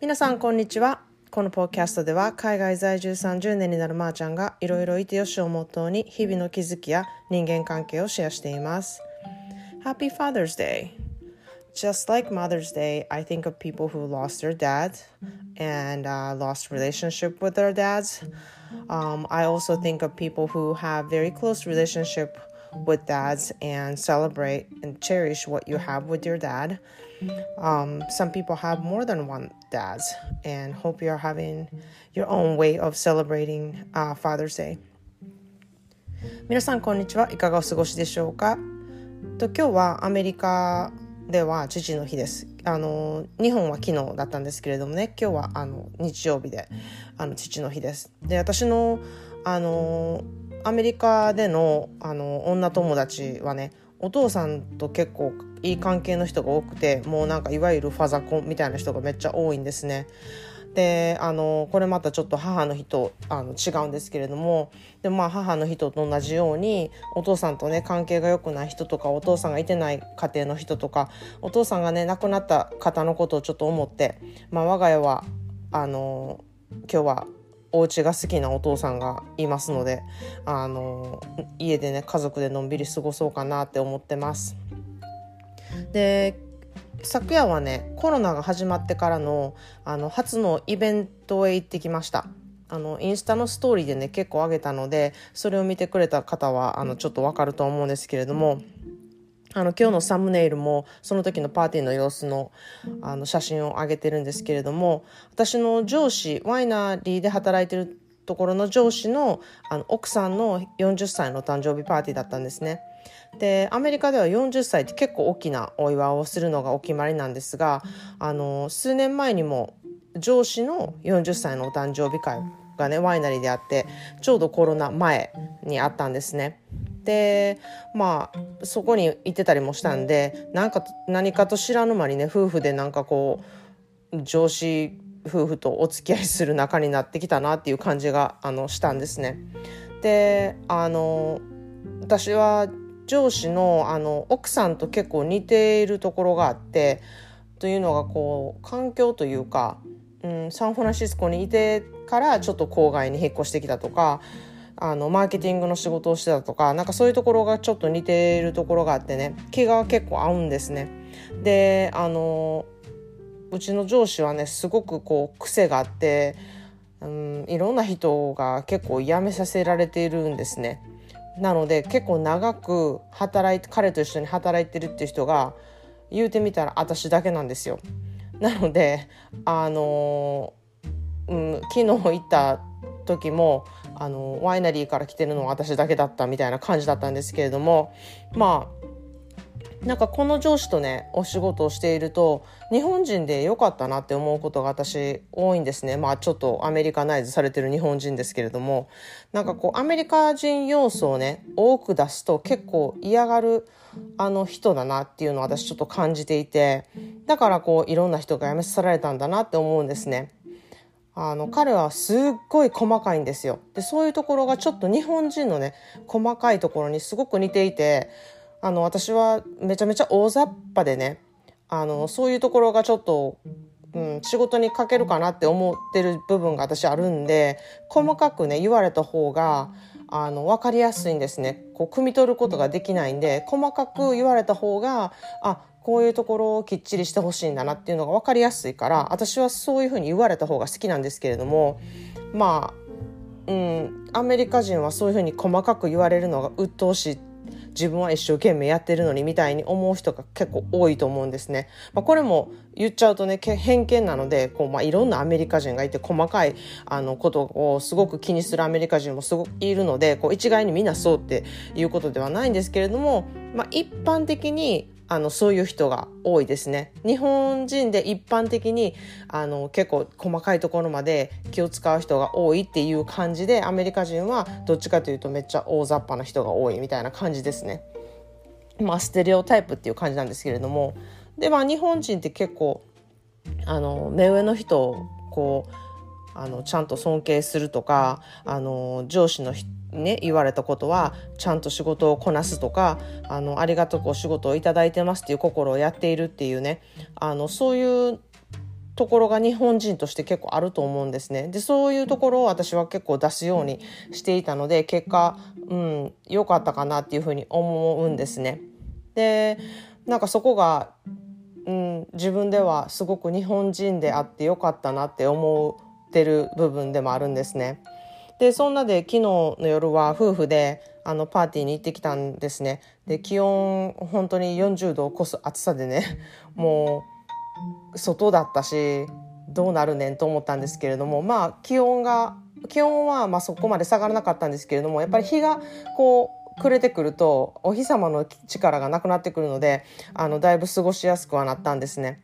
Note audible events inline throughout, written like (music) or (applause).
皆さんこんにちはこのポッキャストでは海外在住30年になるまーちゃんがいろいろいてよしをモットーに日々の気づきや人間関係をシェアしています Happy Father's Day Just like Mother's Day, I think of people who lost their dad and uh, lost relationship with their dads. Um, I also think of people who have very close relationship with dads and celebrate and cherish what you have with your dad. Um, some people have more than one dads and hope you're having your own way of celebrating uh, Father's Day. 皆さんこんにちは。いかがお過ごしでしょうか？と今日はアメリカでは父の日です。あの日本は昨日だったんですけれどもね。今日はあの日曜日であの父の日です。で私のあのアメリカでのあの女友達はねお父さんと結構いい関係の人が多くてもうなんかいわゆるファザコンみたいな人がめっちゃ多いんですね。であのこれまたちょっと母の日とあの違うんですけれどもでまあ母の日と同じようにお父さんとね関係が良くない人とかお父さんがいてない家庭の人とかお父さんがね亡くなった方のことをちょっと思って、まあ、我が家はあの今日はお家が好きなお父さんがいますのであの家でね家族でのんびり過ごそうかなって思ってます。で昨夜はねコロナが始まってからのあの初のイベントへ行ってきましたあのインスタのストーリーでね結構上げたのでそれを見てくれた方はあのちょっとわかると思うんですけれどもあの今日のサムネイルもその時のパーティーの様子のあの写真を上げてるんですけれども私の上司ワイナリーで働いてるところの上司のあの奥さんの40歳の誕生日パーティーだったんですね。でアメリカでは40歳って結構大きなお祝いをするのがお決まりなんですがあの数年前にも上司の40歳のお誕生日会がねワイナリーであってちょうどコロナ前にあったんですね。でまあそこに行ってたりもしたんでなんか何かと知らぬ間にね夫婦でなんかこう上司夫婦とお付き合いする仲になってきたなっていう感じがあのしたんですね。であの私は上司のあの奥さんと結構似ているところがあってというのがこう環境というか、うん、サンフランシスコにいてからちょっと郊外に引っ越してきたとかあのマーケティングの仕事をしてたとかなんかそういうところがちょっと似ているところがあってね気が結構合うんですね。であのうちの上司はねすごくこう癖があって、うん、いろんな人が結構辞めさせられているんですね。なので結構長く働いて彼と一緒に働いてるっていう人が言うてみたら私だけなんですよ。なのであの、うん、昨日行った時もあのワイナリーから来てるのは私だけだったみたいな感じだったんですけれどもまあなんかこの上司とねお仕事をしていると日本人で良かったなって思うことが私多いんですねまあちょっとアメリカナイズされてる日本人ですけれどもなんかこうアメリカ人要素をね多く出すと結構嫌がるあの人だなっていうのを私ちょっと感じていてだからこういろんな人が辞めさせられたんだなって思うんですね。あの彼はすっごい細かいんですよ。でそういうところがちょっと日本人のね細かいところにすごく似ていてあの私はめちゃめちゃ大雑把でねあのそういうところがちょっと、うん、仕事にかけるかなって思ってる部分が私あるんで細かくね言われた方があの分かりやすいんですね。こう汲み取ることができないんで細かく言われた方があこういうところをきっちりしてほしいんだなっていうのが分かりやすいから私はそういうふうに言われた方が好きなんですけれどもまあ、うん、アメリカ人はそういうふうに細かく言われるのが鬱陶しい自分は一生懸命やってるのにみたいに思う人が結構多いと思うんですね。まあ、これも言っちゃうとね偏見なのでこう、まあ、いろんなアメリカ人がいて細かいあのことをすごく気にするアメリカ人もすごくいるのでこう一概にみんなそうっていうことではないんですけれども、まあ、一般的にあのそういう人が多いですね。日本人で一般的にあの結構細かいところまで気を使う人が多いっていう感じでアメリカ人はどっちかというとめっちゃ大雑把な人が多いみたいな感じですね。まあステレオタイプっていう感じなんですけれどもでまあ日本人って結構あの目上の人をこうあのちゃんと尊敬するとかあの上司の人ね、言われたことはちゃんと仕事をこなすとかあのありがたくお仕事をいただいてますっていう心をやっているっていうねあのそういうところが日本人として結構あると思うんですね。でそういうところを私は結構出すようにしていたので結果うん良かったかなっていうふうに思うんですね。でなんかそこが、うん、自分ではすごく日本人であってよかったなって思うってる部分でもあるんですね。でそんなで昨日の夜は夫婦であのパーティーに行ってきたんですね。で気温本当に40度を超す暑さでねもう外だったしどうなるねんと思ったんですけれどもまあ気温が気温はまあそこまで下がらなかったんですけれどもやっぱり日がこう暮れてくるとお日様の力がなくなってくるのであのだいぶ過ごしやすくはなったんですね。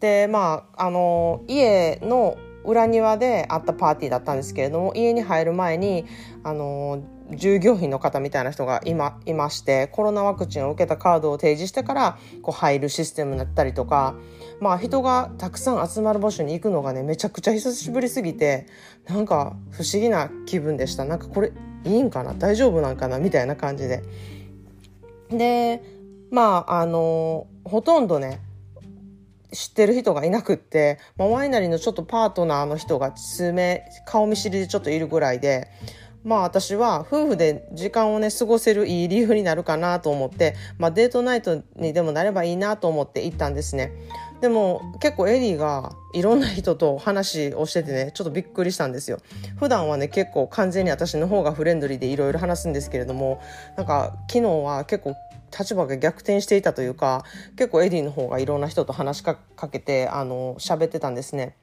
でまああの家の裏庭であったパーティーだったんですけれども家に入る前にあの従業員の方みたいな人が今いましてコロナワクチンを受けたカードを提示してからこう入るシステムになったりとか、まあ、人がたくさん集まる場所に行くのがねめちゃくちゃ久しぶりすぎてなんか不思議な気分でした。なんかこれいいんかな？大丈夫なんかな？みたいな感じで。でまああのほとんどね知ってる人がいなくって、まあ、ワイナリーのちょっとパートナーの人が数名顔見知りでちょっといるぐらいでまあ私は夫婦で時間をね過ごせるいい理由になるかなと思って、まあ、デートナイトにでもなればいいなと思って行ったんですね。でも結構エリーがいろんな人と話をしててねちょっとびっくりしたんですよ。普段はね結構完全に私の方がフレンドリーでいろいろ話すんですけれどもなんか昨日は結構立場が逆転していたというか結構エディの方がいろんな人と話しかけてあの喋ってたんですね。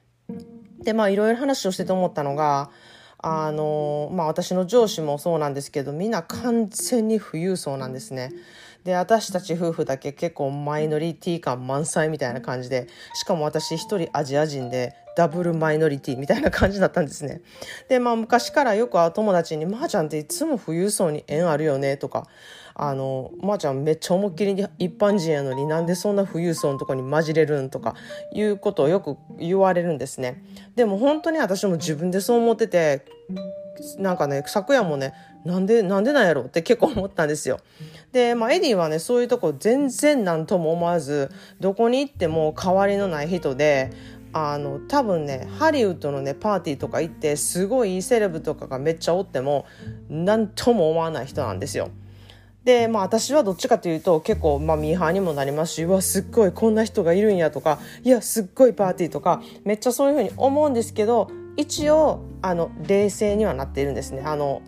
でまあいろいろ話をしてて思ったのがあのまあ私の上司もそうなんですけどみんな完全に富裕層なんですね。で私たち夫婦だけ結構マイノリティ感満載みたいな感じでしかも私一人アジア人でダブルマイノリティみたいな感じだったんですね。でまあ昔からよく友達に「まー、あ、ちゃんっていつも富裕層に縁あるよね」とかあの、まー、あ、ちゃんめっちゃ思いっきり一般人やのになんでそんな富裕層のとこに混じれるんとかいうことをよく言われるんですね。でも本当に私も自分でそう思っててなんかね昨夜もねなんでなんでなんやろって結構思ったんですよ。で、まあ、エディはねそういうとこ全然何とも思わずどこに行っても変わりのない人であの多分ねハリウッドのねパーティーとか行ってすごいいいセレブとかがめっちゃおっても何とも思わない人なんですよ。でまあ私はどっちかというと結構まあミーハーにもなりますしうわすっごいこんな人がいるんやとかいやすっごいパーティーとかめっちゃそういうふうに思うんですけど一応あの冷静にはなっているんですね。あの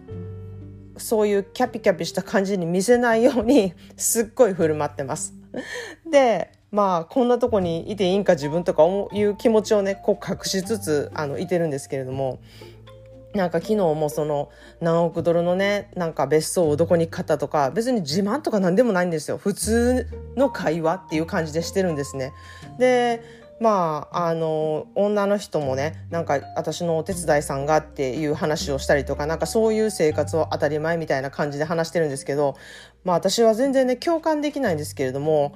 そういうキャピキャピした感じに見せないように (laughs) すっごい振る舞ってます。でまあこんなとこにいていいんか自分とかいう気持ちをねこう隠しつつあのいてるんですけれどもなんか昨日もその何億ドルのねなんか別荘をどこに買ったとか別に自慢とか何でもないんですよ普通の会話っていう感じでしてるんですね。でまああの女の人もねなんか私のお手伝いさんがっていう話をしたりとかなんかそういう生活を当たり前みたいな感じで話してるんですけどまあ私は全然ね共感できないんですけれども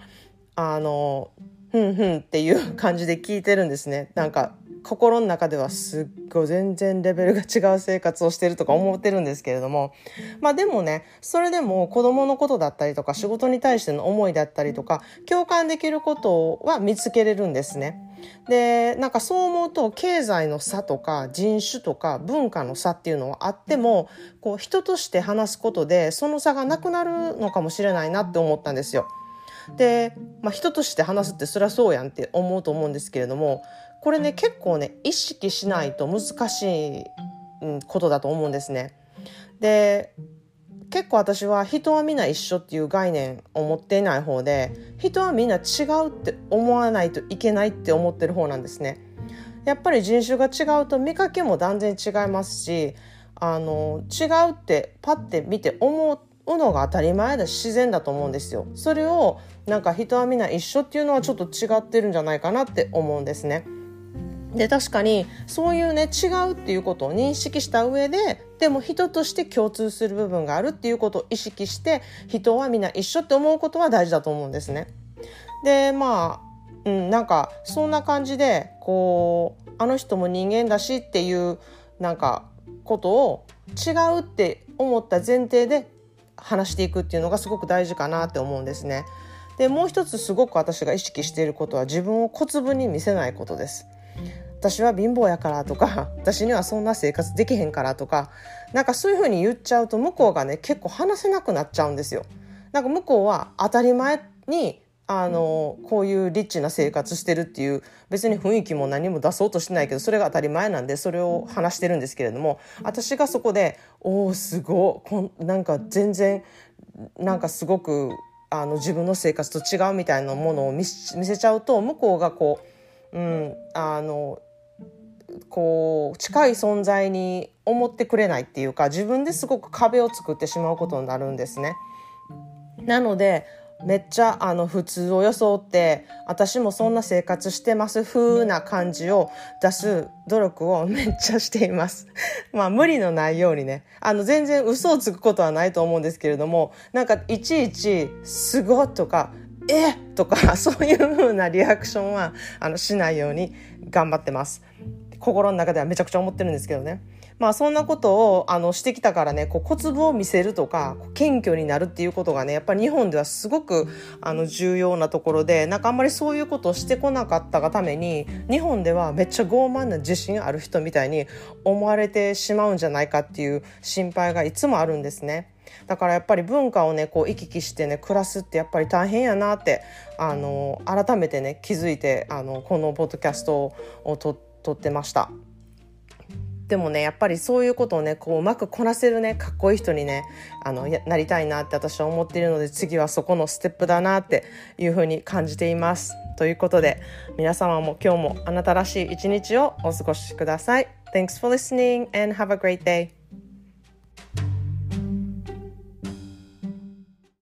あのふんふんっていう感じで聞いてるんですねなんか心の中ではすっごい全然レベルが違う生活をしてるとか思ってるんですけれどもまあでもねそれでも子供のことだったりとか仕事に対しての思いだったりとか共感できることは見つけれるんですね。でなんかそう思うと経済の差とか人種とか文化の差っていうのはあってもこう人として話すことでその差がなくなるのかもしれないなって思ったんですよ。で、まあ、人として話すってそりゃそうやんって思うと思うんですけれどもこれね結構ね意識しないと難しいことだと思うんですね。で結構私は人はみんな一緒っていう概念を持っていない方で人はみんな違うって思わないといけないって思ってる方なんですね。やっぱり人種が違うと見かけも断然違いますしあの違うってパッて見て思うのが当たり前だし自然だと思うんですよ。それをなんか人はみんな一緒っていうのはちょっと違ってるんじゃないかなって思うんですね。で確かにそういうね違うっていうことを認識した上ででも人として共通する部分があるっていうことを意識して人はみんな一緒って思うことは大事だと思うんですね。でまあ、うん、なんかそんな感じでこうあの人も人間だしっていうなんかことを違うって思った前提で話していくっていうのがすごく大事かなって思うんですね。でもう一つすごく私が意識していることは自分を小粒に見せないことです。私は貧乏やからとか (laughs) 私にはそんな生活できへんからとかなんかそういうふうに言っちゃうと向こうがね結構話せなくなっちゃうんですよ。なんか向こうは当たり前にあのこういうリッチな生活してるっていう別に雰囲気も何も出そうとしてないけどそれが当たり前なんでそれを話してるんですけれども私がそこで「おおすごこんなんか全然なんかすごくあの自分の生活と違うみたいなものを見せちゃうと向こうがこう、うん、あのこう近い存在に思ってくれないっていうか自分ですごく壁を作ってしまうことになるんですね。なのでめっちゃあの普通を装って私もそんな生活してます風な感じを出す努力を (laughs) めっちゃしています。まあ無理のないようにねあの全然嘘をつくことはないと思うんですけれどもなんかいちいち「すご」とか「え？とか (laughs) そういう風なリアクションはあのしないように頑張ってます。心の中ではめちゃくちゃ思ってるんですけどね。まあそんなことをあのしてきたからねこう小粒を見せるとか謙虚になるっていうことがねやっぱり日本ではすごくあの重要なところでなんかあんまりそういうことをしてこなかったがために日本ではめっちゃ傲慢な自信ある人みたいに思われてしまうんじゃないかっていう心配がいつもあるんですね。だからやっぱり文化をねこう行き来してね暮らすってやっぱり大変やなってあの改めてね気づいてあのこのポッドキャストを撮ってました。でもねやっぱりそういうことをねこううまくこなせるねかっこいい人にねあのなりたいなって私は思っているので次はそこのステップだなっていうふうに感じています。ということで皆様も今日もあなたらしい一日をお過ごしください。Thanks for listening and have a great day.